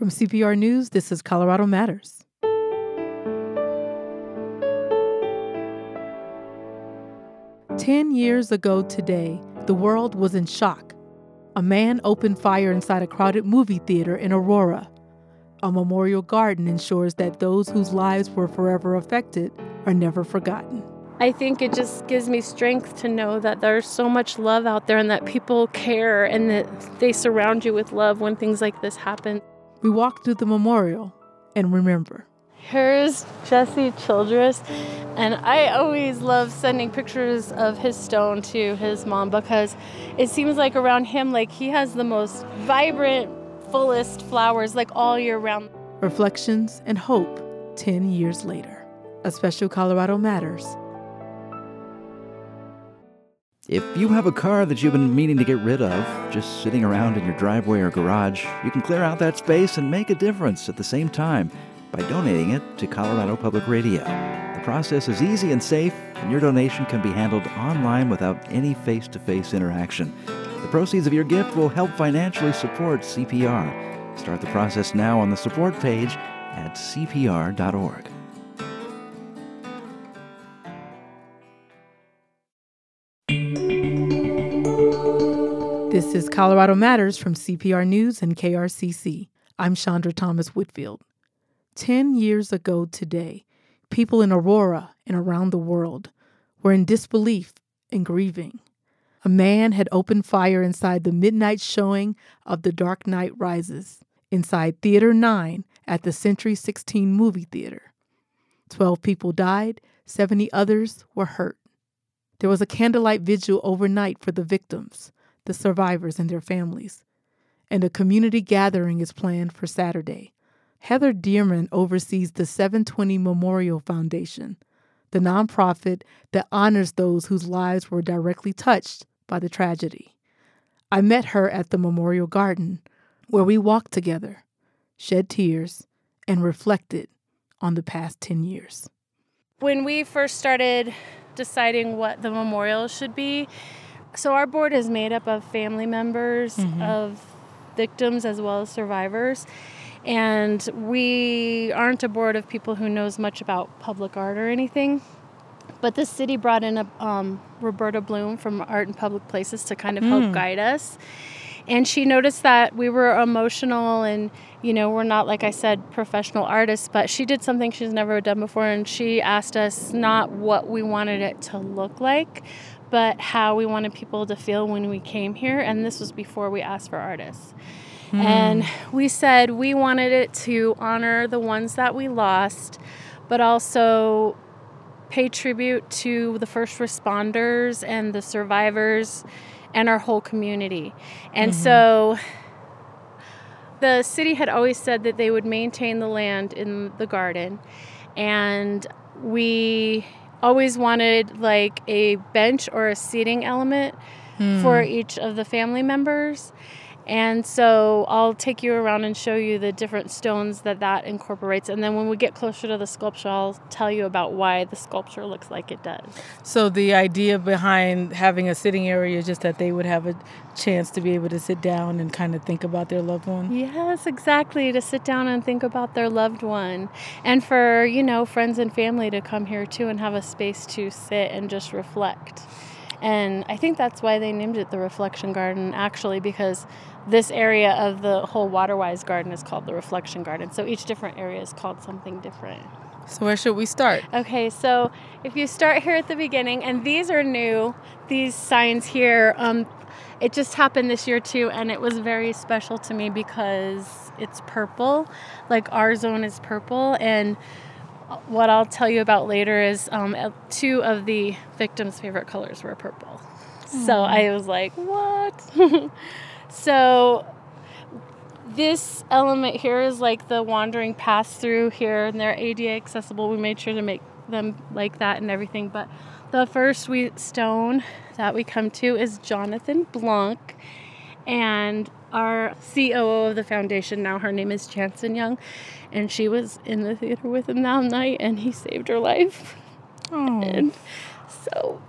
From CPR News, this is Colorado Matters. Ten years ago today, the world was in shock. A man opened fire inside a crowded movie theater in Aurora. A memorial garden ensures that those whose lives were forever affected are never forgotten. I think it just gives me strength to know that there's so much love out there and that people care and that they surround you with love when things like this happen. We walk through the memorial and remember. Here's Jesse Childress, and I always love sending pictures of his stone to his mom because it seems like around him, like he has the most vibrant, fullest flowers like all year round. Reflections and hope 10 years later. A special Colorado Matters. If you have a car that you've been meaning to get rid of, just sitting around in your driveway or garage, you can clear out that space and make a difference at the same time by donating it to Colorado Public Radio. The process is easy and safe, and your donation can be handled online without any face to face interaction. The proceeds of your gift will help financially support CPR. Start the process now on the support page at cpr.org. This is Colorado Matters from CPR News and KRCC. I'm Chandra Thomas Whitfield. Ten years ago today, people in Aurora and around the world were in disbelief and grieving. A man had opened fire inside the midnight showing of The Dark Knight Rises, inside Theater 9 at the Century 16 movie theater. Twelve people died, 70 others were hurt. There was a candlelight vigil overnight for the victims, the survivors, and their families. And a community gathering is planned for Saturday. Heather Dearman oversees the 720 Memorial Foundation, the nonprofit that honors those whose lives were directly touched by the tragedy. I met her at the Memorial Garden, where we walked together, shed tears, and reflected on the past 10 years. When we first started deciding what the memorial should be, so our board is made up of family members mm-hmm. of victims as well as survivors. And we aren't a board of people who knows much about public art or anything. But the city brought in a um, Roberta Bloom from Art in Public Places to kind of help mm. guide us. And she noticed that we were emotional and, you know, we're not, like I said, professional artists, but she did something she's never done before. And she asked us not what we wanted it to look like, but how we wanted people to feel when we came here. And this was before we asked for artists. Mm. And we said we wanted it to honor the ones that we lost, but also pay tribute to the first responders and the survivors and our whole community. And mm-hmm. so the city had always said that they would maintain the land in the garden. And we always wanted like a bench or a seating element mm. for each of the family members. And so I'll take you around and show you the different stones that that incorporates. And then when we get closer to the sculpture, I'll tell you about why the sculpture looks like it does. So the idea behind having a sitting area is just that they would have a chance to be able to sit down and kind of think about their loved one. Yes, exactly. To sit down and think about their loved one. And for, you know, friends and family to come here too and have a space to sit and just reflect. And I think that's why they named it the Reflection Garden, actually, because this area of the whole Waterwise Garden is called the Reflection Garden. So each different area is called something different. So where should we start? Okay, so if you start here at the beginning, and these are new, these signs here, um, it just happened this year too, and it was very special to me because it's purple. Like our zone is purple, and what I'll tell you about later is um, two of the victims' favorite colors were purple. Aww. So I was like, what? so this element here is like the wandering pass through here, and they're ADA accessible. We made sure to make them like that and everything. But the first we stone that we come to is Jonathan Blunk. And our COO of the foundation now, her name is Jansen Young and she was in the theater with him that night and he saved her life oh. and so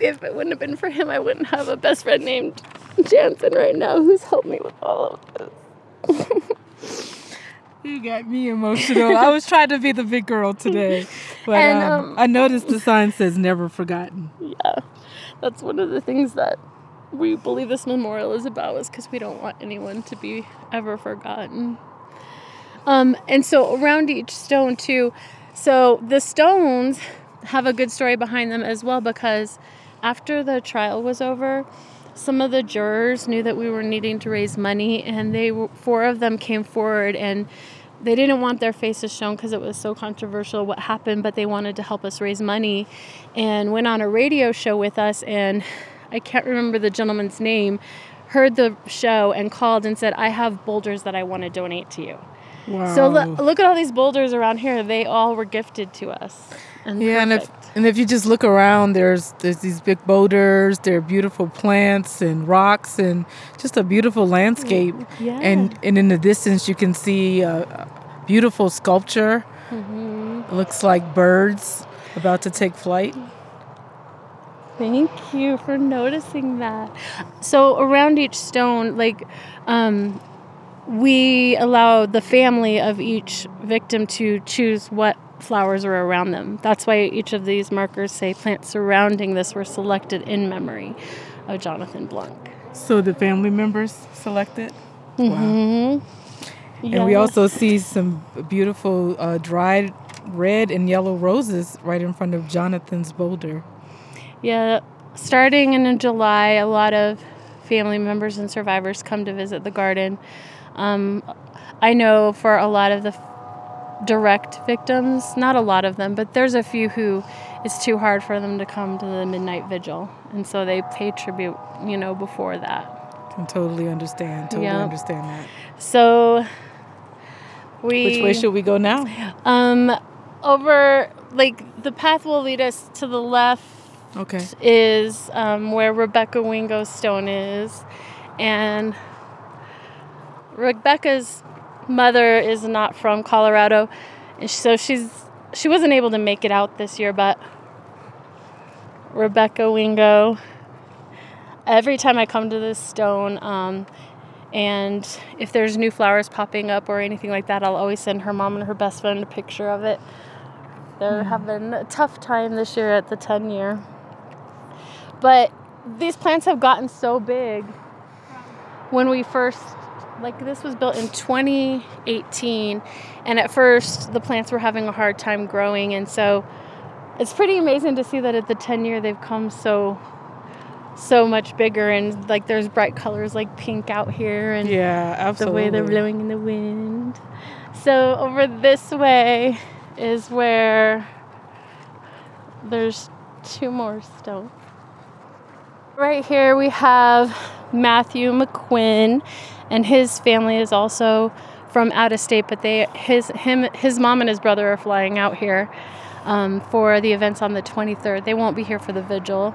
if it wouldn't have been for him i wouldn't have a best friend named jansen right now who's helped me with all of this You got me emotional. I was trying to be the big girl today, but And, um, um, I noticed the sign says "Never Forgotten." yeah, that's one of the things that we believe this memorial is about, is because we don't want anyone to be ever forgotten. Um, and so around each stone too, so the stones have a good story behind them as well because after the trial was over, some of the jurors knew that we were needing to raise money, and they were- four of them came forward and they didn't want their faces shown because it was so controversial what happened, but they wanted to help us raise money and went on a radio show with us. And I can't remember the gentleman's name, heard the show and called and said, I have boulders that I want to donate to you. Wow. So lo- look at all these boulders around here. They all were gifted to us. And yeah, and if perfect. And if you just look around, there's there's these big boulders. There are beautiful plants and rocks, and just a beautiful landscape. yeah. And and in the distance, you can see a, a beautiful sculpture. Mm-hmm. Looks like birds about to take flight. Thank you for noticing that. So around each stone, like, um, we allow the family of each victim to choose what flowers are around them. That's why each of these markers say plants surrounding this were selected in memory of Jonathan Blunk. So the family members selected. Wow. Mm-hmm. And we also see some beautiful uh, dried red and yellow roses right in front of Jonathan's boulder. Yeah, starting in July, a lot of family members and survivors come to visit the garden. Um, I know for a lot of the direct victims, not a lot of them, but there's a few who it's too hard for them to come to the midnight vigil, and so they pay tribute, you know, before that. Can totally understand. Totally Yeah. understand that. So we Which way should we go now? um over like the path will lead us to the left Okay. is um, where Rebecca wingo stone is. And Rebecca's mother is not from Colorado. And so she's she wasn't able to make it out this year, but Rebecca Wingo every time I come to this stone, um, and if there's new flowers popping up or anything like that, I'll always send her mom and her best friend a picture of it. They're having a tough time this year at the 10 year. But these plants have gotten so big. When we first, like, this was built in 2018, and at first the plants were having a hard time growing, and so it's pretty amazing to see that at the 10 year they've come so so much bigger and like there's bright colors like pink out here and Yeah, the way they're blowing in the wind. So over this way is where there's two more stones. Right here we have Matthew McQuinn, and his family is also from out of state, but they his him his mom and his brother are flying out here um, for the events on the 23rd. They won't be here for the vigil.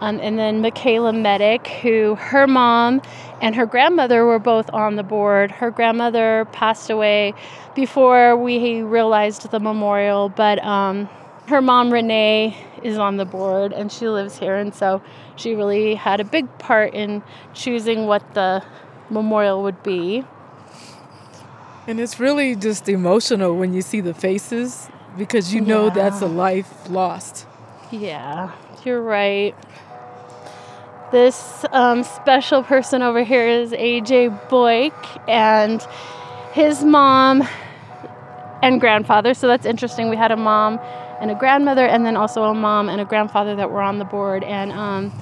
Um, and then Micayla Medek, who her mom and her grandmother were both on the board. Her grandmother passed away before we realized the memorial, but um, her mom Renee is on the board and she lives here, and so she really had a big part in choosing what the memorial would be. And it's really just emotional when you see the faces because you know that's a life lost. Yeah, you're right. This um, special person over here is AJ Boik and his mom and grandfather. So that's interesting. We had a mom and a grandmother, and then also a mom and a grandfather that were on the board. And um,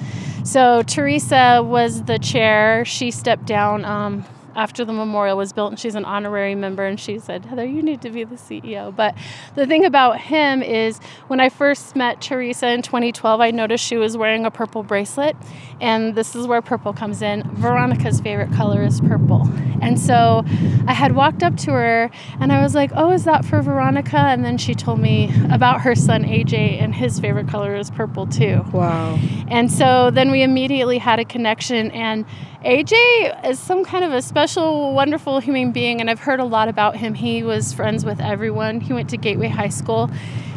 so Teresa was the chair. She stepped down um, after the memorial was built, and she's an honorary member. And she said, Heather, you need to be the CEO. But the thing about him is, when I first met Teresa in 2012, I noticed she was wearing a purple bracelet. And this is where purple comes in. Veronica's favorite color is purple. And so I had walked up to her and I was like, Oh, is that for Veronica? And then she told me about her son AJ, and his favorite color is purple too. Wow. And so then we immediately had a connection. And AJ is some kind of a special, wonderful human being. And I've heard a lot about him. He was friends with everyone. He went to Gateway High School.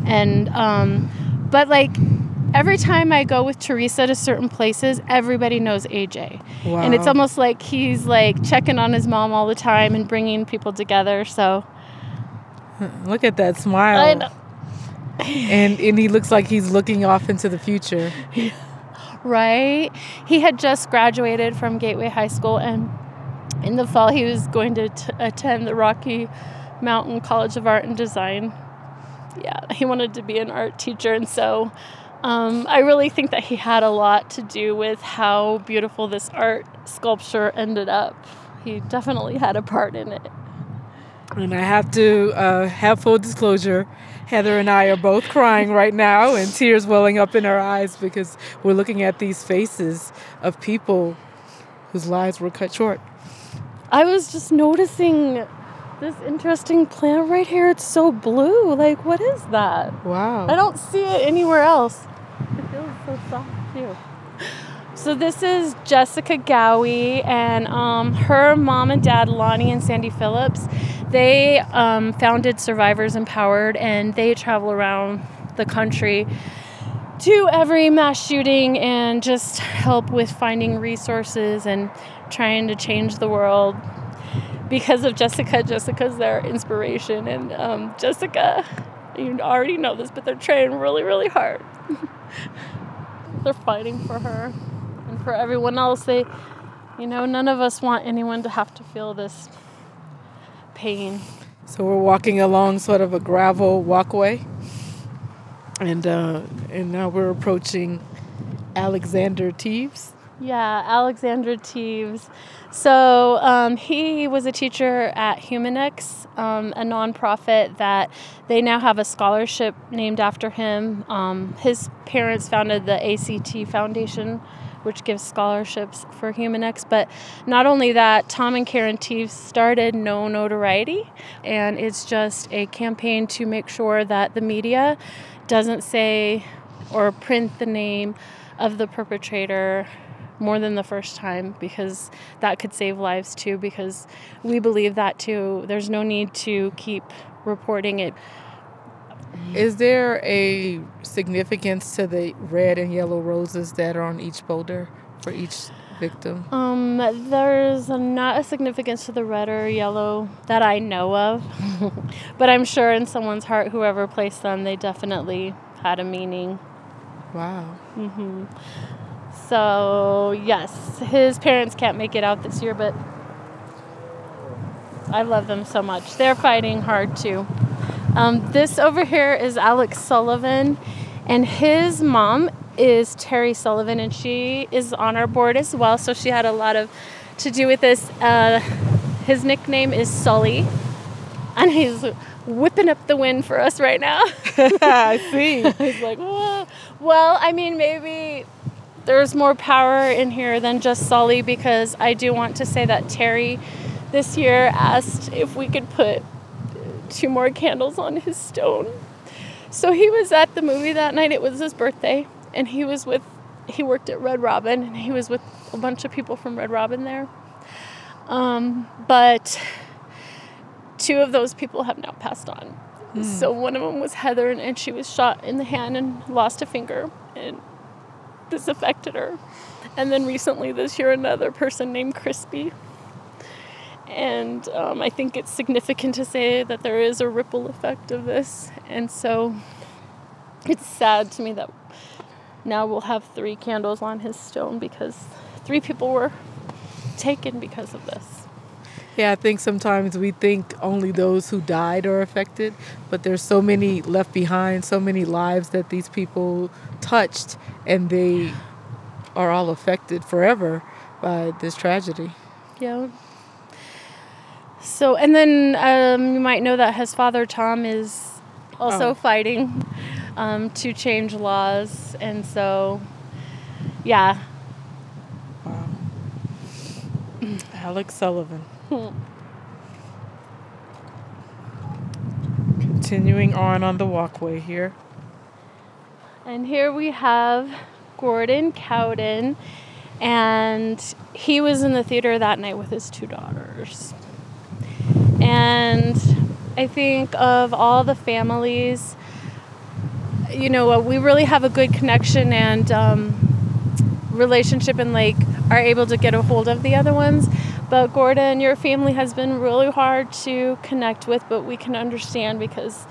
And, um, but like, every time I go with Teresa to certain places, everybody knows AJ. Wow. And it's almost like he's like checking on his mom all the time and bringing people together. So Look at that smile. And and he looks like he's looking off into the future. right? He had just graduated from Gateway High School, and in the fall, he was going to t- attend the Rocky Mountain College of Art and Design. Yeah, he wanted to be an art teacher, and so um, I really think that he had a lot to do with how beautiful this art sculpture ended up. He definitely had a part in it. And I have to uh, have full disclosure. Heather and I are both crying right now and tears welling up in our eyes because we're looking at these faces of people whose lives were cut short. I was just noticing this interesting plant right here. It's so blue. Like, what is that? Wow. I don't see it anywhere else. It feels so soft, too. So this is Jessica Ghawi and um, her mom and dad, Lonnie and Sandy Phillips. They um, founded Survivors Empowered, and they travel around the country to every mass shooting and just help with finding resources and trying to change the world. Because of Jessica, Jessica's their inspiration, and um, Jessica, you already know this, but they're trying really, really hard. they're fighting for her and for everyone else. They, you know, none of us want anyone to have to feel this pain. So we're walking along sort of a gravel walkway, and uh, and now we're approaching Alexander Teves. Yeah, Alexander Teves. So um, he was a teacher at Humanex, um, a nonprofit that they now have a scholarship named after him. Um, his parents founded the ACT Foundation, which gives scholarships for Humanex. But not only that, Tom and Karen Teves started No Notoriety, and it's just a campaign to make sure that the media doesn't say or print the name of the perpetrator more than the first time because that could save lives too because we believe that too there's no need to keep reporting it Is there a significance to the red and yellow roses that are on each boulder for each victim? um there's not a significance to the red or yellow that i know of but i'm sure in someone's heart whoever placed them they definitely had a meaning Wow. hmm So, yes, his parents can't make it out this year, but I love them so much. They're fighting hard too. Um, this over here is Alex Sullivan, and his mom is Terry Sullivan, and she is on our board as well. So she had a lot of to do with this. Uh, his nickname is Sully, and he's whipping up the wind for us right now. I see. He's like, Whoa. well, I mean, maybe there's more power in here than just Sully because I do want to say that Terry this year asked if we could put two more candles on his stone. So he was at the movie that night. It was his birthday, and he was with, he worked at Red Robin, and he was with a bunch of people from Red Robin there. Um, but two of those people have now passed on. So one of them was Heather, and, and she was shot in the hand and lost a finger, and this affected her. And then recently, this year, another person named Crispy. And um, I think it's significant to say that there is a ripple effect of this. And so it's sad to me that now we'll have three candles on his stone because three people were taken because of this. Yeah, I think sometimes we think only those who died are affected, but there's so many left behind, so many lives that these people touched, and they are all affected forever by this tragedy. Yeah. So, and then um, you might know that his father, Tom, is also Oh. fighting um, to change laws. And so, yeah. Wow. Alex Sullivan. Continuing on on the walkway here. And here we have Gordon Cowden. And he was in the theater that night with his two daughters. And I think of all the families, you know, we really have a good connection and um, relationship and like are able to get a hold of the other ones. But Gordon, your family has been really hard to connect with, but we can understand because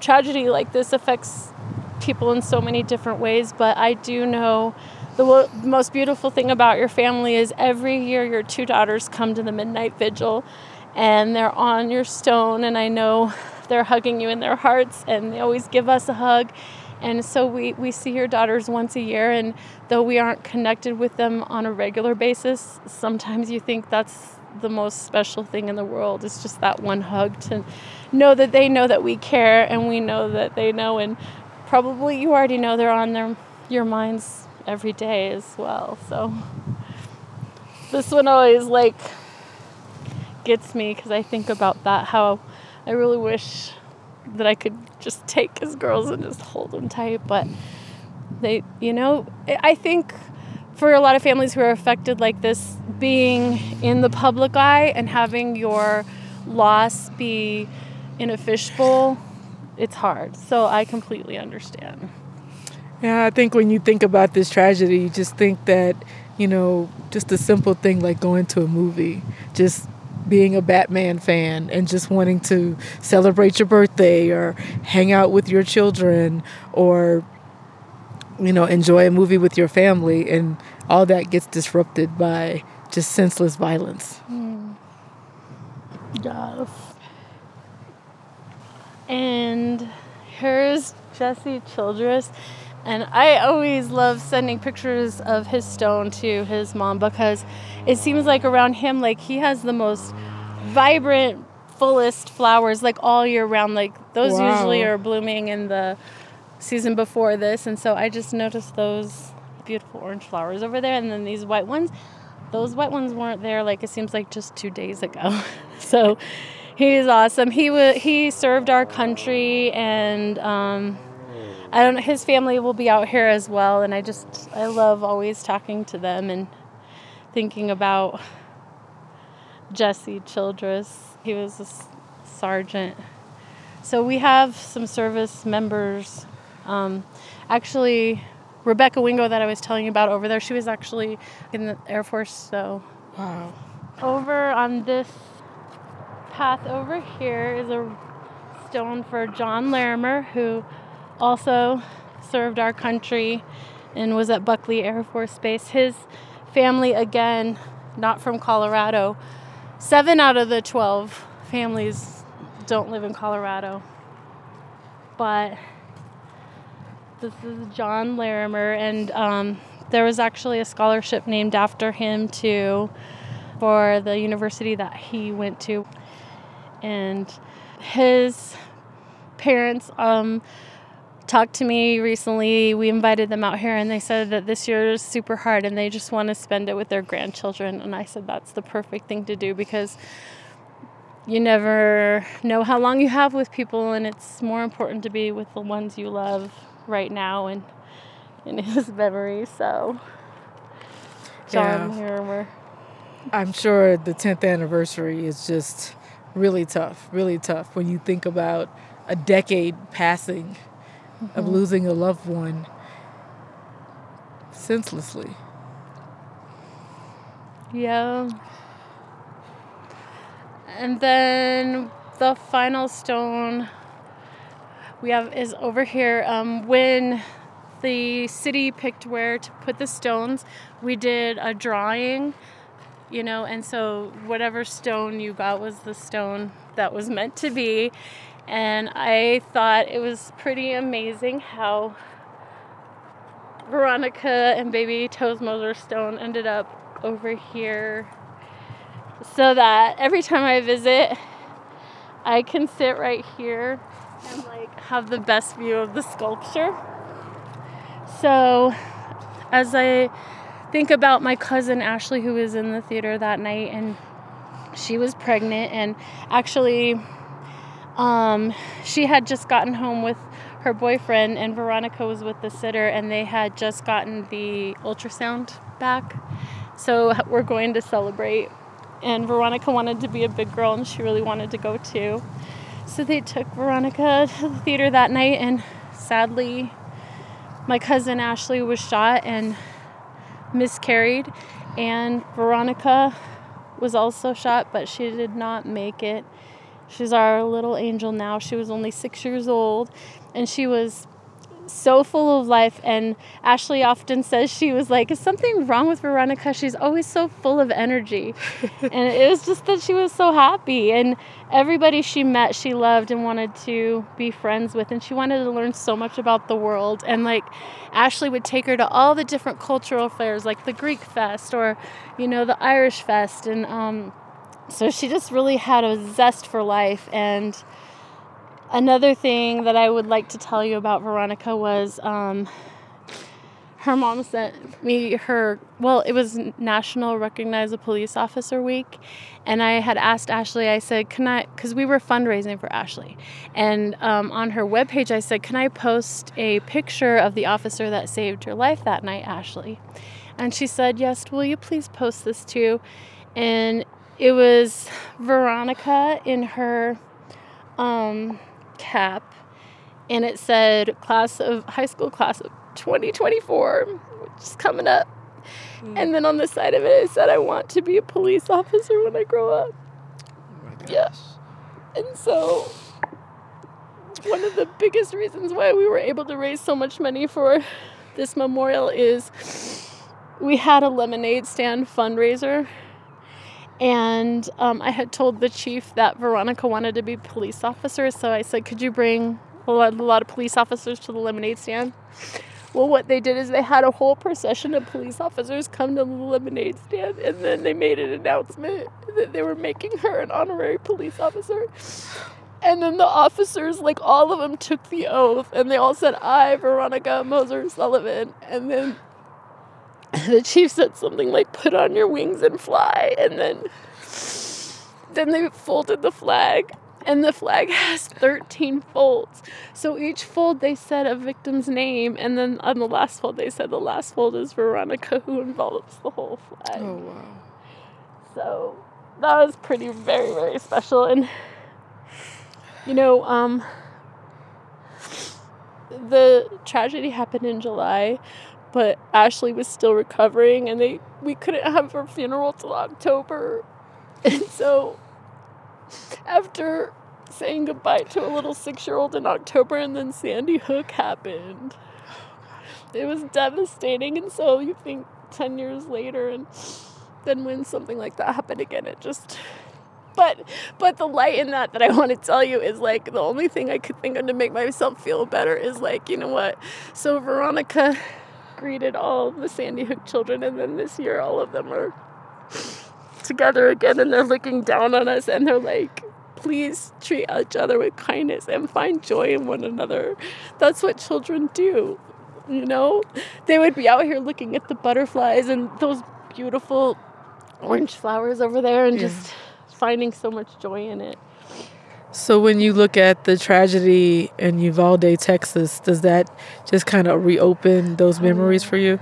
tragedy like this affects people in so many different ways. But I do know the most beautiful thing about your family is every year your two daughters come to the midnight vigil and they're on your stone, and I know they're hugging you in their hearts, and they always give us a hug. And so we, we see your daughters once a year, and though we aren't connected with them on a regular basis, sometimes you think that's the most special thing in the world. It's just that one hug to know that they know that we care and we know that they know and probably you already know they're on their your minds every day as well. So this one always like gets me because I think about that how I really wish that I could just take his girls and just hold them tight, but they, you know, I think for a lot of families who are affected like this, being in the public eye and having your loss be in a fishbowl, it's hard. So I completely understand. Yeah, I think when you think about this tragedy, you just think that, you know, just a simple thing like going to a movie, just being a Batman fan and just wanting to celebrate your birthday or hang out with your children or you know enjoy a movie with your family and all that gets disrupted by just senseless violence. Mm. Yes. And here's Jesse Childress. And I always love sending pictures of his stone to his mom because it seems like around him, like he has the most vibrant, fullest flowers like all year round. Like those wow. usually are blooming in the season before this. And so I just noticed those beautiful orange flowers over there. And then these white ones, those white ones weren't there like it seems like just two days ago. so he's awesome. He w- he served our country and um, I don't. His family will be out here as well, and I just I love always talking to them and thinking about Jesse Childress. He was a sergeant. So we have some service members. Um, actually, Rebecca Wingo that I was telling you about over there, she was actually in the Air Force. So wow. Over on this path over here is a stone for John Larimer, who also served our country and was at Buckley Air Force Base. His family, again, not from Colorado. Seven out of the 12 families don't live in Colorado. But this is John Larimer, and um, there was actually a scholarship named after him, too, for the university that he went to. And his parents, um, talked to me recently. We invited them out here, and they said that this year is super hard and they just want to spend it with their grandchildren. And I said that's the perfect thing to do because you never know how long you have with people, and it's more important to be with the ones you love right now and in his memory. So, John, yeah. here we're. I'm sure the 10th anniversary is just really tough, really tough when you think about a decade passing mm-hmm. of losing a loved one senselessly. Yeah. And then the final stone we have is over here. Um, when the city picked where to put the stones, we did a drawing, you know, and so whatever stone you got was the stone that was meant to be. And I thought it was pretty amazing how Veronica and baby Toes Moser Stone ended up over here so that every time I visit, I can sit right here and like have the best view of the sculpture. So as I think about my cousin Ashley who was in the theater that night and she was pregnant and actually um, she had just gotten home with her boyfriend, and Veronica was with the sitter, and they had just gotten the ultrasound back. So we're going to celebrate. And Veronica wanted to be a big girl, and she really wanted to go too. So they took Veronica to the theater that night, and sadly, my cousin Ashley was shot and miscarried, and Veronica was also shot, but she did not make it. She's our little angel now. She was only six years old, and she was so full of life. And Ashley often says she was like, Is something wrong with Veronica? She's always so full of energy. and it was just that she was so happy. And everybody she met, she loved and wanted to be friends with. And she wanted to learn so much about the world. And like, Ashley would take her to all the different cultural fairs, like the Greek Fest or, you know, the Irish Fest. And um, so she just really had a zest for life. And Another thing that I would like to tell you about Veronica was um, her mom sent me her, well, it was National Recognize a Police Officer Week. And I had asked Ashley, I said, can I, because we were fundraising for Ashley. And um, on her webpage, I said, can I post a picture of the officer that saved your life that night, Ashley? And she said, yes, will you please post this too? And it was Veronica in her, um, cap and it said class of high school class of 2024 which is coming up. Mm. and then on the side of it it said i want to be a police officer when i grow up. Oh yes and so one of the biggest reasons why we were able to raise so much money for this memorial is we had a lemonade stand fundraiser and um, I had told the chief that Veronica wanted to be police officer, so I said, "Could you bring a lot, a lot of police officers to the lemonade stand?" Well, what they did is they had a whole procession of police officers come to the lemonade stand, and then they made an announcement that they were making her an honorary police officer. And then the officers, like all of them, took the oath, and they all said, "I, Veronica Moser Sullivan." And then the chief said something like put on your wings and fly and then then they folded the flag and the flag has 13 folds. So each fold they said a victim's name and then on the last fold they said the last fold is veronica who envelops the whole flag. Oh wow. So that was pretty very very special and you know um the tragedy happened in july but Ashley was still recovering and they we couldn't have her funeral till October. And so after saying goodbye to a little 6-year-old in October and then Sandy Hook happened. It was devastating and so you think 10 years later and then when something like that happened again it just but but the light in that that I want to tell you is like the only thing I could think of to make myself feel better is like you know what so Veronica greeted all the Sandy Hook children, and then this year all of them are together again and they're looking down on us and they're like, please treat each other with kindness and find joy in one another. That's what children do. You know, they would be out here looking at the butterflies and those beautiful orange flowers over there and yeah. just finding so much joy in it. So when you look at the tragedy in Uvalde, Texas, does that just kind of reopen those memories for you?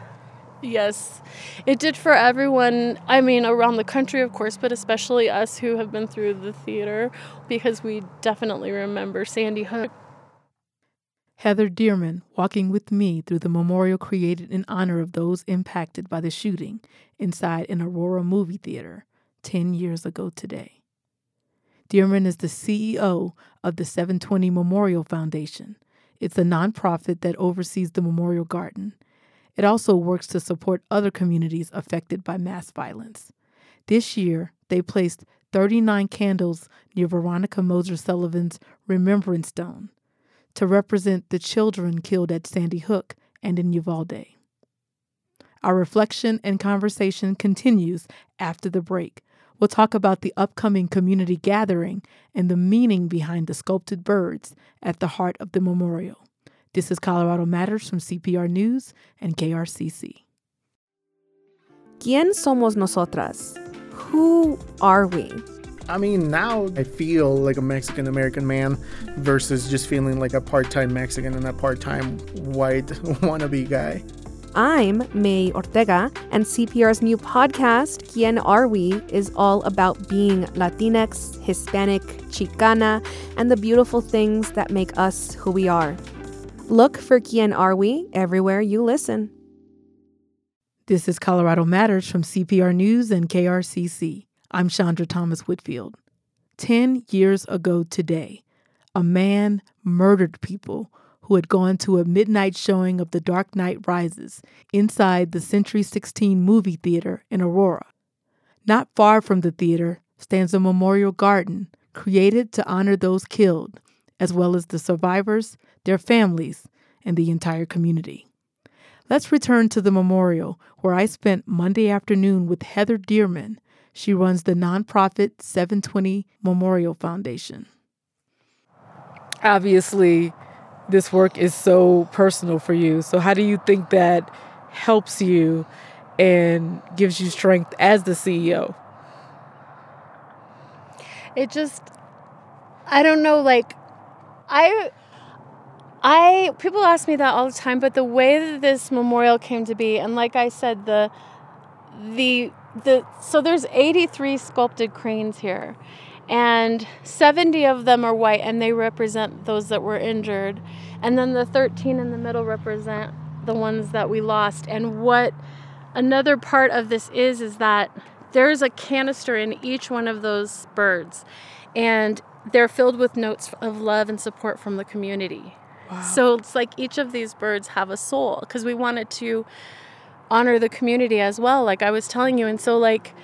Yes, it did for everyone. I mean, around the country, of course, but especially us who have been through the theater because we definitely remember Sandy Hook. Heather Dearman walking with me through the memorial created in honor of those impacted by the shooting inside an Aurora movie theater 10 years ago today. Dearman is the CEO of the 720 Memorial Foundation. It's a nonprofit that oversees the Memorial Garden. It also works to support other communities affected by mass violence. This year, they placed 39 candles near Veronica Moser Sullivan's Remembrance Stone to represent the children killed at Sandy Hook and in Uvalde. Our reflection and conversation continues after the break We'll talk about the upcoming community gathering and the meaning behind the sculpted birds at the heart of the memorial. This is Colorado Matters from CPR News and KRCC. ¿Quién somos nosotras? Who are we? I mean, now I feel like a Mexican American man versus just feeling like a part time Mexican and a part time white wannabe guy. I'm May Ortega, and CPR's new podcast, Quién Are We, is all about being Latinx, Hispanic, Chicana, and the beautiful things that make us who we are. Look for Quién Are We everywhere you listen. This is Colorado Matters from CPR News and KRCC. I'm Chandra Thomas Whitfield. Ten years ago today, a man murdered people who had gone to a midnight showing of The Dark Knight Rises inside the Century 16 movie theater in Aurora. Not far from the theater stands a memorial garden created to honor those killed, as well as the survivors, their families, and the entire community. Let's return to the memorial where I spent Monday afternoon with Heather Dearman. She runs the nonprofit 720 Memorial Foundation. Obviously, this work is so personal for you. So, how do you think that helps you and gives you strength as the CEO? It just, I don't know, like, I. I people ask me that all the time, but the way that this memorial came to be, and like I said, the the the so there's 83 sculpted cranes here, and 70 of them are white and they represent those that were injured. And then the 13 in the middle represent the ones that we lost. And what another part of this is is that there's a canister in each one of those birds and they're filled with notes of love and support from the community. Wow. so it's like each of these birds have a soul because we wanted to honor the community as well like i was telling you. And so like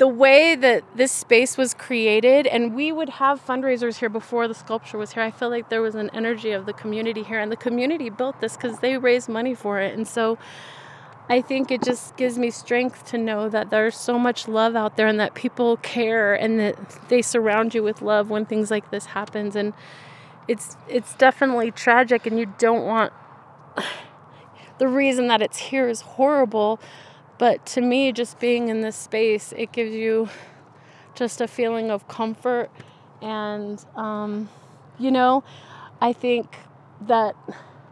the way that this space was created, and we would have fundraisers here before the sculpture was here. I feel like there was an energy of the community here, and the community built this because they raised money for it. And so I think it just gives me strength to know that there's so much love out there and that people care and that they surround you with love when things like this happens and it's it's definitely tragic and you don't want the reason that it's here is horrible but to me, just being in this space, it gives you just a feeling of comfort. And, um, you know, I think that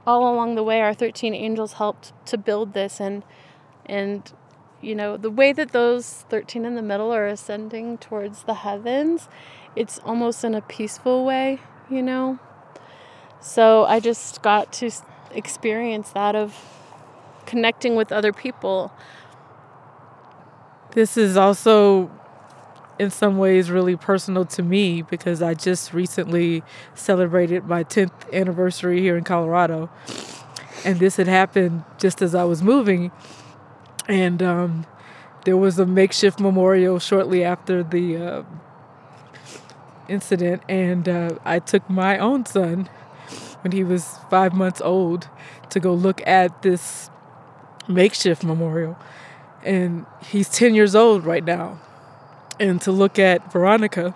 all along the way, our 13 angels helped to build this. And, and, you know, the way that those 13 in the middle are ascending towards the heavens, it's almost in a peaceful way, you know? So I just got to experience that of connecting with other people this is also, in some ways, really personal to me because I just recently celebrated my 10th anniversary here in Colorado. And this had happened just as I was moving. And um, there was a makeshift memorial shortly after the uh, incident. And uh, I took my own son when he was five months old to go look at this makeshift memorial and he's 10 years old right now. And to look at Veronica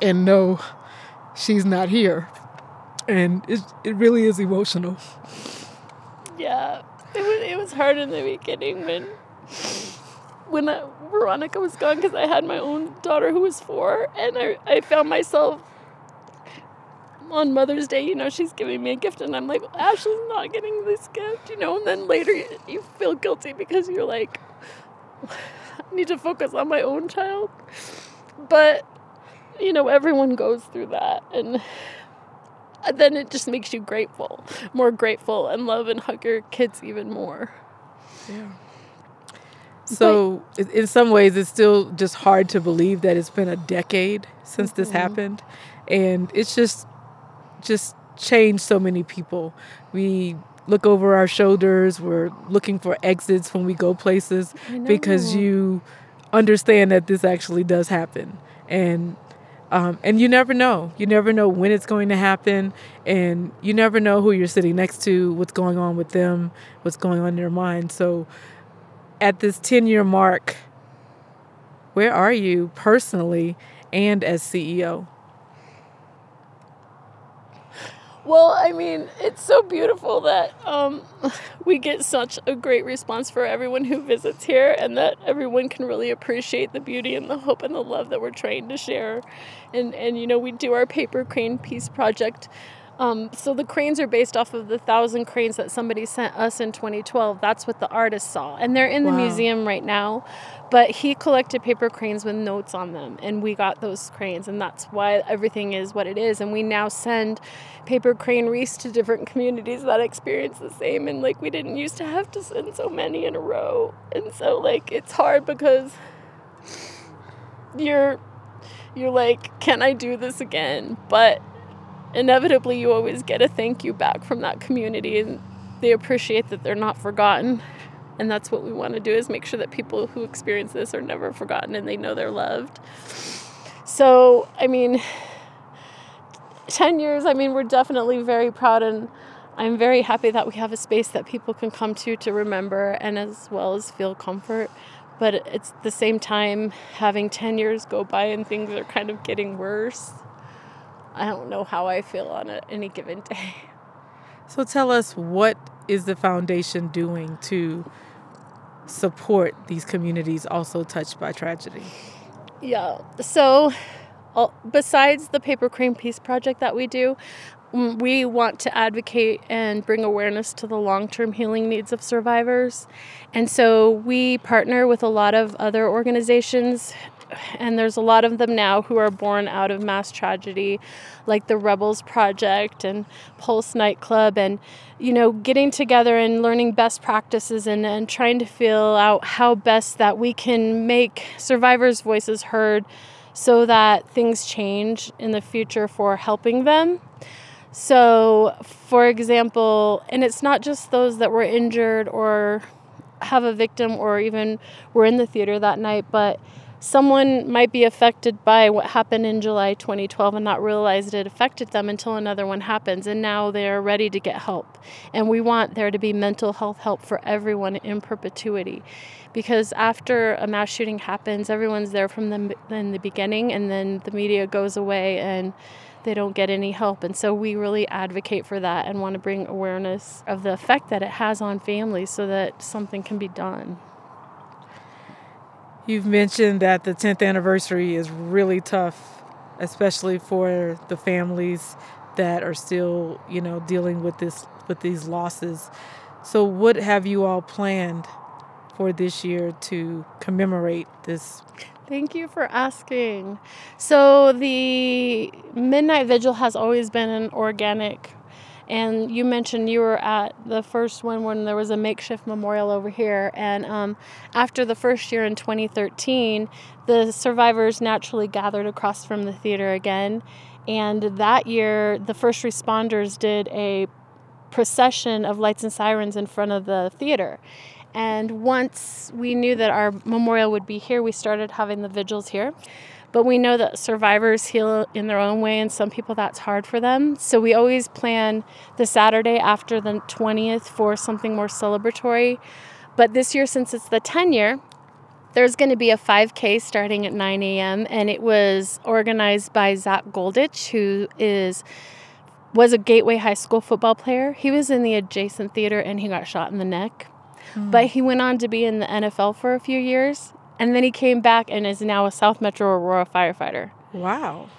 and know she's not here. And it, it really is emotional. Yeah, it was, it was hard in the beginning when when I, Veronica was gone because I had my own daughter who was four, and I, I found myself on Mother's Day, you know, she's giving me a gift, and I'm like, Ashley's not getting this gift, you know, and then later you, you feel guilty because you're like, I need to focus on my own child. But, you know, everyone goes through that. And then it just makes you grateful, more grateful, and love and hug your kids even more. Yeah. So, but, in some ways, it's still just hard to believe that it's been a decade since mm-hmm. this happened. And it's just, just changed so many people. We look over our shoulders. We're looking for exits when we go places because you understand that this actually does happen. And um, and you never know. You never know when it's going to happen, and you never know who you're sitting next to, what's going on with them, what's going on in their mind. So, at this 10 year mark, where are you personally and as CEO? Well, I mean, it's so beautiful that um, we get such a great response for everyone who visits here, and that everyone can really appreciate the beauty and the hope and the love that we're trying to share. And and you know, we do our paper crane peace project um, so the cranes are based off of the thousand cranes that somebody sent us in 2012. That's what the artist saw, and they're in the wow. museum right now. But he collected paper cranes with notes on them, and we got those cranes, and that's why everything is what it is. And we now send paper crane wreaths to different communities that experience the same. And like we didn't used to have to send so many in a row, and so like it's hard because you're you're like, can I do this again? But inevitably, you always get a thank you back from that community, and they appreciate that they're not forgotten. And that's what we want to do is make sure that people who experience this are never forgotten and they know they're loved. So, I mean, 10 years, I mean, we're definitely very proud and I'm very happy that we have a space that people can come to to remember and as well as feel comfort. But it's the same time having 10 years go by and things are kind of getting worse. I don't know how I feel on a, any given day. So tell us what is the foundation doing to support these communities also touched by tragedy? Yeah. So besides the Paper Crane Peace Project that we do, mm, we want to advocate and bring awareness to the long term healing needs of survivors. And so we partner with a lot of other organizations and there's a lot of them now who are born out of mass tragedy, like the Rebels Project and Pulse Nightclub, and you know, getting together and learning best practices and, and trying to feel out how best that we can make survivors' voices heard so that things change in the future for helping them. So, for example, and it's not just those that were injured or have a victim or even were in the theater that night, but someone might be affected by what happened in July 2012 and not realize it affected them until another one happens. And now they're ready to get help. And we want there to be mental health help for everyone in perpetuity. Because after a mass shooting happens, everyone's there from the, in the beginning, and then the media goes away and they don't get any help. And so we really advocate for that and want to bring awareness of the effect that it has on families so that something can be done. You've mentioned that the 10th anniversary is really tough, especially for the families that are still, you know, dealing with this with these losses. So what have you all planned for this year to commemorate this? Thank you for asking. So the Midnight Vigil has always been an organic and you mentioned you were at the first one when there was a makeshift memorial over here. And um, after the first year in 2013, the survivors naturally gathered across from the theater again. And that year, the first responders did a procession of lights and sirens in front of the theater. And once we knew that our memorial would be here, we started having the vigils here. But we know that survivors heal in their own way, and some people that's hard for them. So we always plan the Saturday after the 20th for something more celebratory. But this year, since it's the 10 year, there's going to be a 5K starting at 9 a.m. and it was organized by Zach Golditch, who is was a Gateway High School football player. He was in the adjacent theater and he got shot in the neck. Mm. But he went on to be in the NFL for a few years and then he came back and is now a South Metro Aurora firefighter. Wow.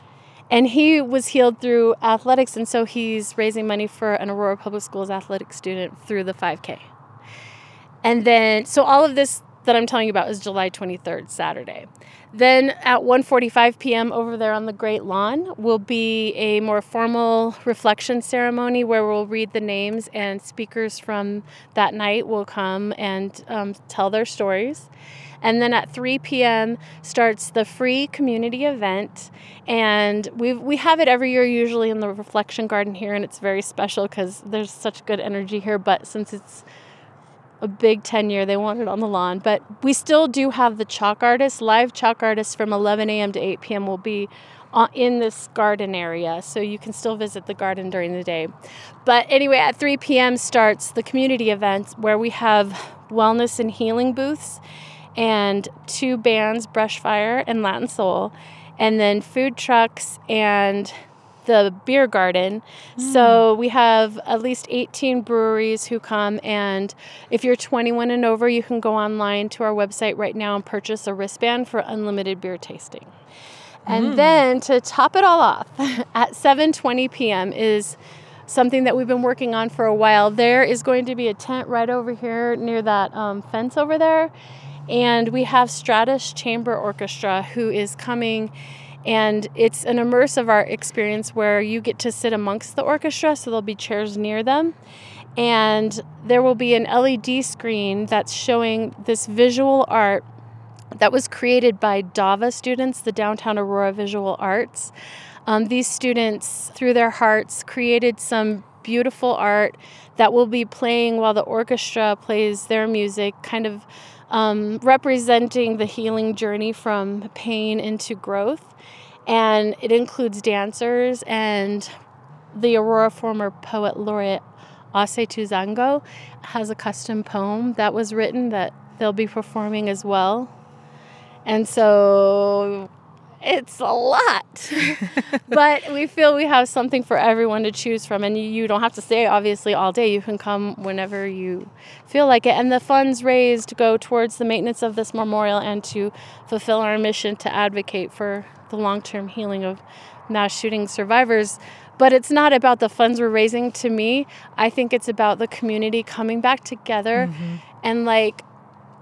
And he was healed through athletics, and so he's raising money for an Aurora Public Schools athletic student through the 5K. And then, so all of this that I'm telling you about is July 23rd, Saturday. Then at 1:45 p.m. over there on the Great Lawn will be a more formal reflection ceremony where we'll read the names and speakers from that night will come and um, tell their stories. And then at 3 p.m. starts the free community event. And we we have it every year, usually in the reflection garden here, and it's very special because there's such good energy here. But since it's a big 10 year, they want it on the lawn. But we still do have the chalk artists, live chalk artists from 11 a.m. to 8 p.m. will be in this garden area, so you can still visit the garden during the day. But anyway, at 3 p.m. starts the community event where we have wellness and healing booths and two bands, Brushfire and Latin Soul, and then food trucks and the beer garden. Mm. So we have at least 18 breweries who come and if you're 21 and over, you can go online to our website right now and purchase a wristband for unlimited beer tasting. And mm. then to top it all off, at 7:20 p.m. is something that we've been working on for a while. There is going to be a tent right over here near that um, fence over there, and we have Stratus Chamber Orchestra who is coming and it's an immersive art experience where you get to sit amongst the orchestra so there'll be chairs near them and there will be an LED screen that's showing this visual art that was created by DAVA students, the Downtown Aurora Visual Arts. Um, these students, through their hearts, created some beautiful art that will be playing while the orchestra plays their music, kind of um, representing the healing journey from pain into growth. And it includes dancers and the Aurora former poet laureate Ase Tuzango has a custom poem that was written that they'll be performing as well. And so it's a lot. but we feel we have something for everyone to choose from. And you don't have to stay, obviously, all day. You can come whenever you feel like it. And the funds raised go towards the maintenance of this memorial and to fulfill our mission to advocate for the long term healing of mass shooting survivors. But it's not about the funds we're raising to me. I think it's about the community coming back together mm-hmm. and like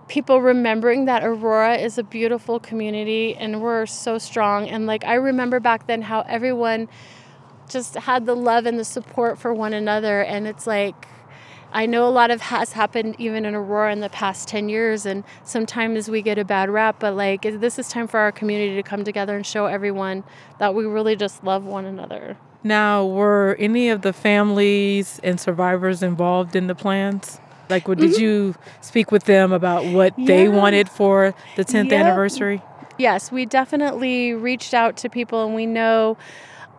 people remembering that Aurora is a beautiful community and we're so strong. And like I remember back then how everyone just had the love and the support for one another. And it's like, I know a lot of has happened even in Aurora in the past 10 years, and sometimes we get a bad rap, but like this is time for our community to come together and show everyone that we really just love one another. Now, were any of the families and survivors involved in the plans? Like, what, did mm-hmm. you speak with them about what yeah. they wanted for the 10th yep. anniversary? Yes, we definitely reached out to people, and we know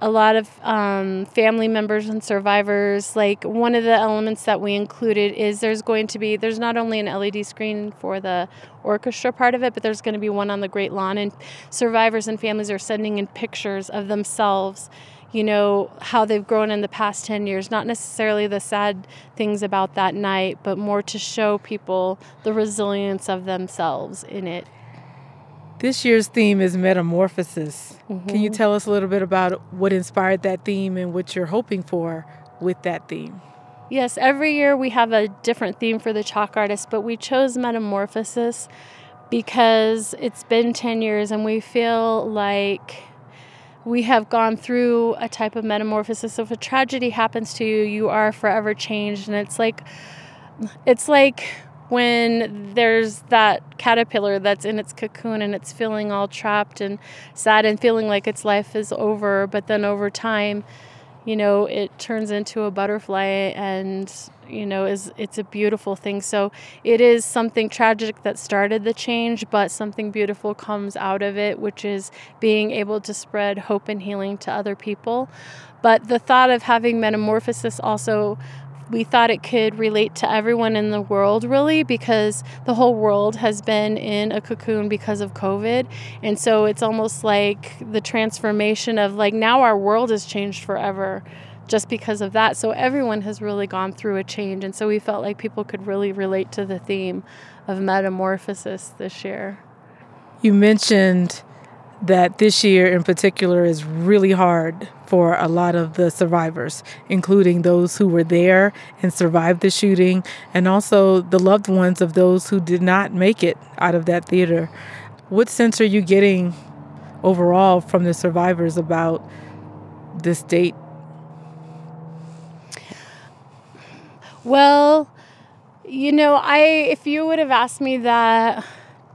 a lot of um, family members and survivors. Like one of the elements that we included is there's going to be there's not only an LED screen for the orchestra part of it, but there's going to be one on the Great Lawn, and survivors and families are sending in pictures of themselves you know, how they've grown in the past 10 years. Not necessarily the sad things about that night, but more to show people the resilience of themselves in it. This year's theme is metamorphosis. Mm-hmm. Can you mm-hmm. tell us a little bit about what inspired that theme and what you're hoping for with that theme? Yes, every year we have a different theme for the chalk artist, but we chose metamorphosis because it's been 10 years and we feel like we have gone through a type of metamorphosis. If a tragedy happens to you, you are forever changed. And it's like, it's like when there's that caterpillar that's in its cocoon and it's feeling all trapped and sad and feeling like its life is over. But then over time, you know, it turns into a butterfly and you know is it's a beautiful thing. So it is something tragic that started the change but something beautiful comes out of it which is being able to spread hope and healing to other people. But the thought of having metamorphosis also we thought it could relate to everyone in the world really because the whole world has been in a cocoon because of covid and so it's almost like the transformation of like now our world has changed forever just because of that. So everyone has really gone through a change. And so we felt like people could really relate to the theme of metamorphosis this year. You mentioned that this year in particular is really hard for a lot of the survivors, including those who were there and survived the shooting, and also the loved ones of those who did not make it out of that theater. What sense are you getting overall from the survivors about this date Well, you know, I if you would have asked me that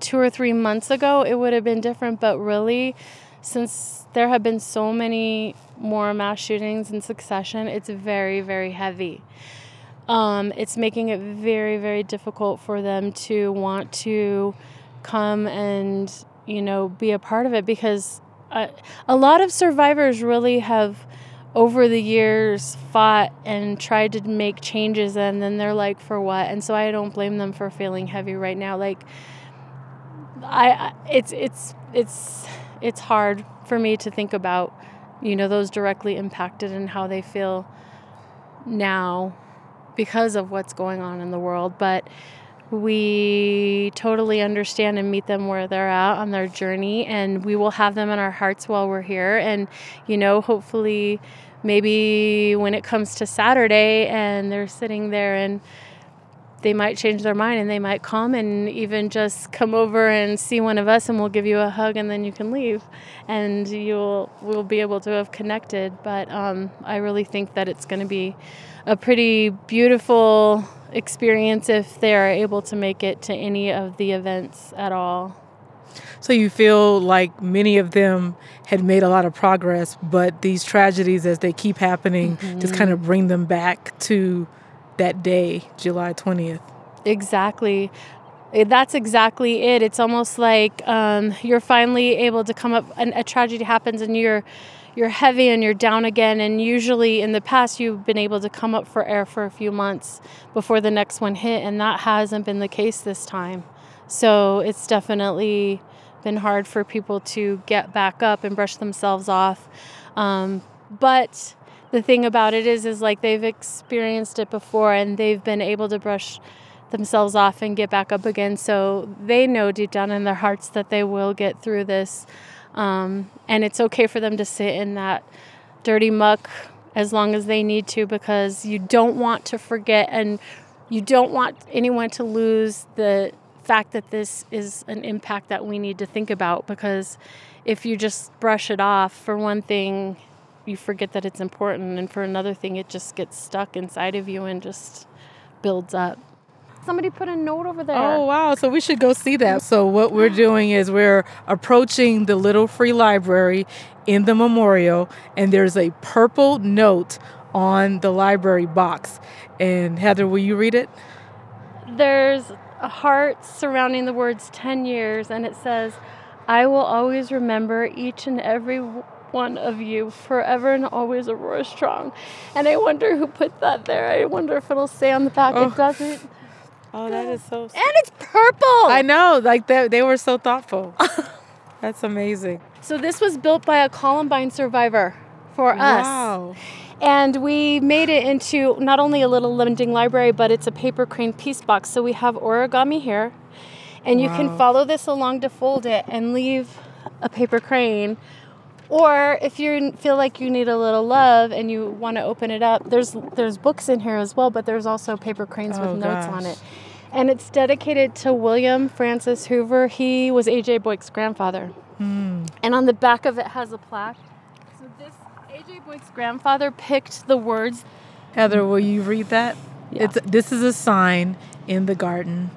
2 or 3 months ago, it would have been different, but really since there have been so many more mass shootings in succession, it's very very heavy. Um, it's making it very very difficult for them to want to come and you know be a part of it because uh, a lot of survivors really have over the years fought and tried to make changes and then they're like for what? And so i don't blame them for feeling heavy right now. Like i it's it's it's it's hard for me to think about you know those directly impacted and how they feel now because of what's going on in the world. But we totally understand and meet them where they're at on their journey and we will have them in our hearts while we're here. And you know hopefully maybe when it comes to Saturday and they're sitting there and they might change their mind and they might come and even just come over and see one of us and we'll give you a hug and then you can leave. And you'll we'll be able to have connected. But um, i really think that it's going to be a pretty beautiful experience if they are able to make it to any of the events at all. So you feel like many of them had made a lot of progress, but these tragedies, as they keep happening, mm-hmm. just kind of bring them back to that day, July 20th. Exactly. Eh, that's exactly it. It's almost like um, you're finally able to come up, and a tragedy happens, and you're you're heavy and you're down again. And usually, in the past, you've been able to come up for air for a few months before the next one hit, and that hasn't been the case this time. So it's definitely been hard for people to get back up and brush themselves off. Um, but the thing about it is, is like they've experienced it before and they've been able to brush themselves off and get back up again. So they know deep down in their hearts that they will get through this. Um, and it's okay for them to sit in that dirty muck as long as they need to because you don't want to forget and you don't want anyone to lose the fact that this is an impact that we need to think about because if you just brush it off, for one thing, you forget that it's important, and for another thing, it just gets stuck inside of you and just builds up. Somebody put a note over there. Oh, wow. So we should go see that. So, what we're doing is we're approaching the Little Free Library in the memorial, and there's a purple note on the library box. And Heather, will you read it? There's a heart surrounding the words 10 years, and it says, I will always remember each and every one of you forever and always Aurora Strong. And I wonder who put that there. I wonder if it'll say on the back. Oh. It doesn't. Oh, that is so. And it's purple. I know, like they, they were so thoughtful. That's amazing. So this was built by a Columbine survivor for us. Wow. And we made it into not only a little lending library, but it's a paper crane peace box. So we have origami here, and you can follow this along to fold it and leave a paper crane. Or if you feel like you need a little love and you want to open it up, there's there's books in here as well, but there's also paper cranes oh, with notes on it. And it's dedicated to William Francis Hoover. He was AJ Boik's grandfather. Mm. And on the back of it has a plaque So this AJ Boik's grandfather picked the words. Heather, will you read that? Yeah. It's, this is a sign in the garden.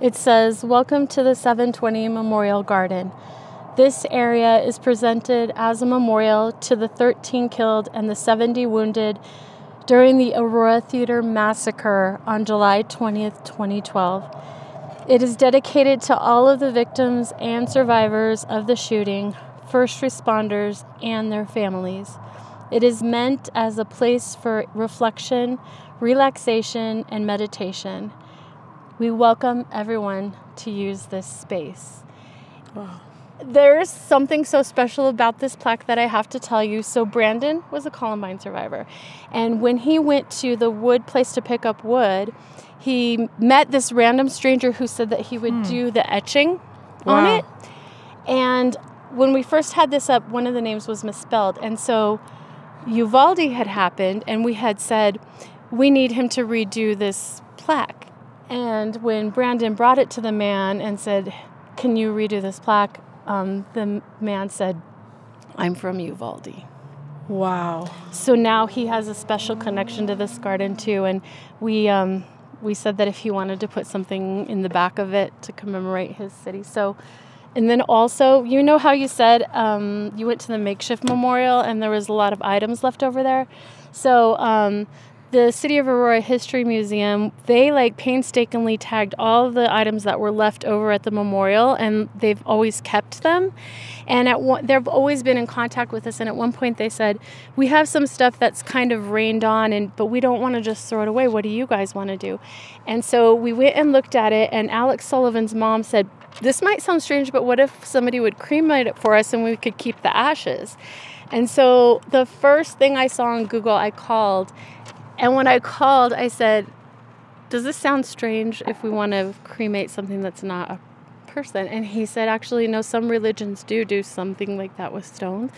It says, Welcome to the 720 Memorial Garden. This area is presented as a memorial to the 13 killed and the 70 wounded during the Aurora Theater massacre on July 20th, 2012. It is dedicated to all of the victims and survivors of the shooting first responders, and their families. It is meant as a place for reflection, relaxation, and meditation. We welcome everyone to use this space. Wow. There's something so special about this plaque that I have to tell you. So, Brandon was a Columbine survivor. And when he went to the wood place to pick up wood, he met this random stranger who said that he would hmm. do the etching wow. on it. And when we first had this up, one of the names was misspelled. And so Uvalde had happened, and we had said, we need him to redo this plaque. And when Brandon brought it to the man and said, Can you redo this plaque? Um, the man said, I'm from Uvalde. Wow. So now he has a special connection to this garden too. And we, um, we said that if he wanted to put something in the back of it to commemorate his city. So and then also, you know how you said um, you went to the makeshift memorial and there was a lot of items left over there? So, um, the City of Aurora History Museum, they like painstakingly tagged all the items that were left over at the memorial and they've always kept them. And at one, they've always been in contact with us and at one point they said, "We have some stuff that's kind of rained on and but we don't want to just throw it away. What do you guys want to do?" And so we went and looked at it and Alex Sullivan's mom said, this might sound strange, but what if somebody would cremate it for us and we could keep the ashes? And so the first thing I saw on Google, I called. And when I called, I said, Does this sound strange if we want to cremate something that's not a person? And he said, Actually, no, some religions do do something like that with stones.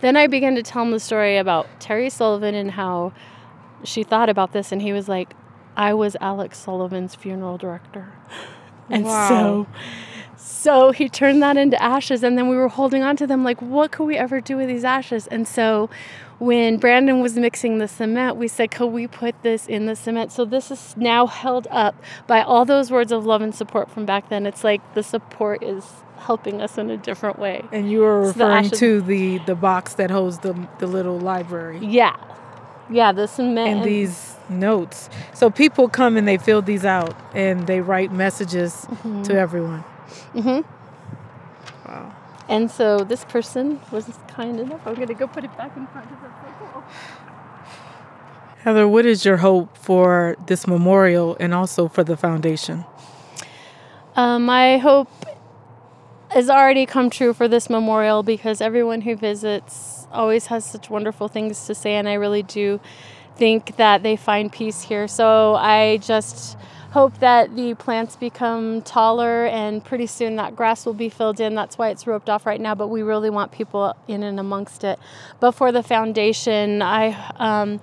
Then I began to tell him the story about Terry Sullivan and how she thought about this. And he was like, I was Alex Sullivan's funeral director. And wow. so So he turned that into ashes, and then we were holding on to them like, what could we ever do with these ashes? And so when Brandon was mixing the cement, we said, could we put this in the cement? So this is now held up by all those words of love and support from back then. It's like the support is helping us in a different way. And you were referring the to the the box that holds the the little library. Yeah, yeah, the cement and, these notes. So people come and they fill these out and they write messages mm-hmm. to everyone. Mhm. Wow. And so this person was kind enough. I'm going to go put it back in front of the photo. Heather, what is your hope for this memorial and also for the foundation? Uh, my hope has already come true for this memorial because everyone who visits always has such wonderful things to say, and I really do think that they find peace here. So I just hope that the plants become taller and pretty soon that grass will be filled in. That's why it's roped off right now, but we really want people in and amongst it. But for the foundation, I um,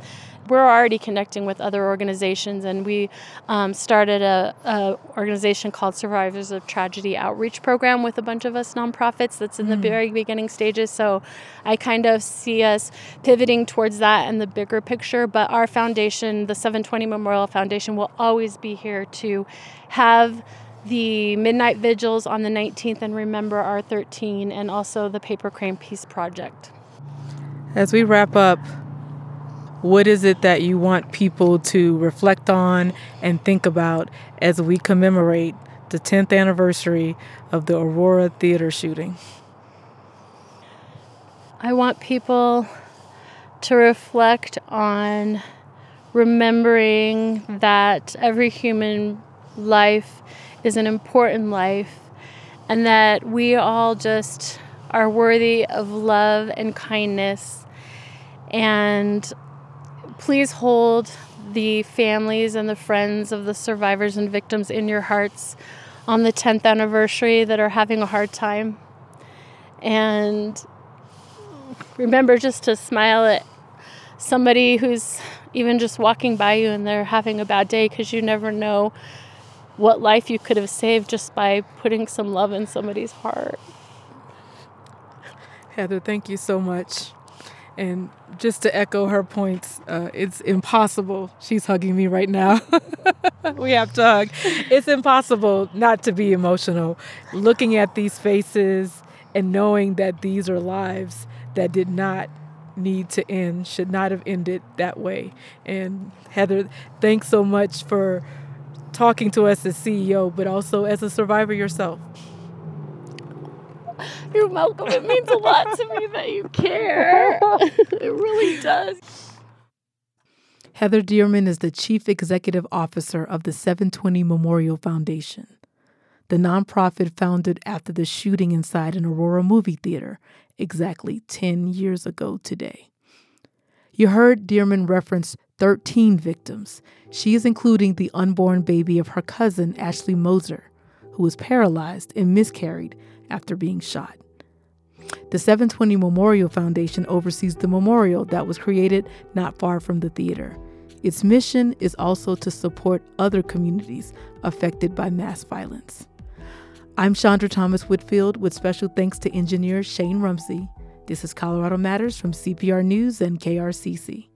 we're already connecting with other organizations, and we um, started a, a, organization called Survivors of Tragedy Outreach Program with a bunch of us nonprofits. That's in mm. the very beginning stages. So I kind of see us pivoting towards that and the bigger picture. But our foundation, the 720 Memorial Foundation, will always be here to have the midnight vigils on the 19th and remember our 13 and also the paper crane peace project as we wrap up what is it that you want people to reflect on and think about as we commemorate the 10th anniversary of the Aurora Theater shooting? I want people to reflect on remembering that every human life is an important life and that we all just are worthy of love and kindness and Please hold the families and the friends of the survivors and victims in your hearts on the 10th anniversary that are having a hard time. And remember just to smile at somebody who's even just walking by you and they're having a bad day because you never know what life you could have saved just by putting some love in somebody's heart. Heather, thank you so much. And just to echo her points, uh, it's impossible. She's hugging me right now. we have to hug. It's impossible not to be emotional. Looking at these faces and knowing that these are lives that did not need to end, should not have ended that way. And Heather, thanks so much for talking to us as CEO, but also as a survivor yourself. You're welcome. It means a lot to me that you care. it really does. Heather Dearman is the Chief Executive Officer of the 720 Memorial Foundation, the nonprofit founded after the shooting inside an Aurora movie theater exactly 10 years ago today. You heard Dearman reference 13 victims. She is including the unborn baby of her cousin, Ashley Moser, who was paralyzed and miscarried after being shot. The 720 Memorial Foundation oversees the memorial that was created not far from the theater. Its mission is also to support other communities affected by mass violence. I'm Chandra Thomas Whitfield with special thanks to engineer Shane Rumsey. This is Colorado Matters from CPR News and KRCC.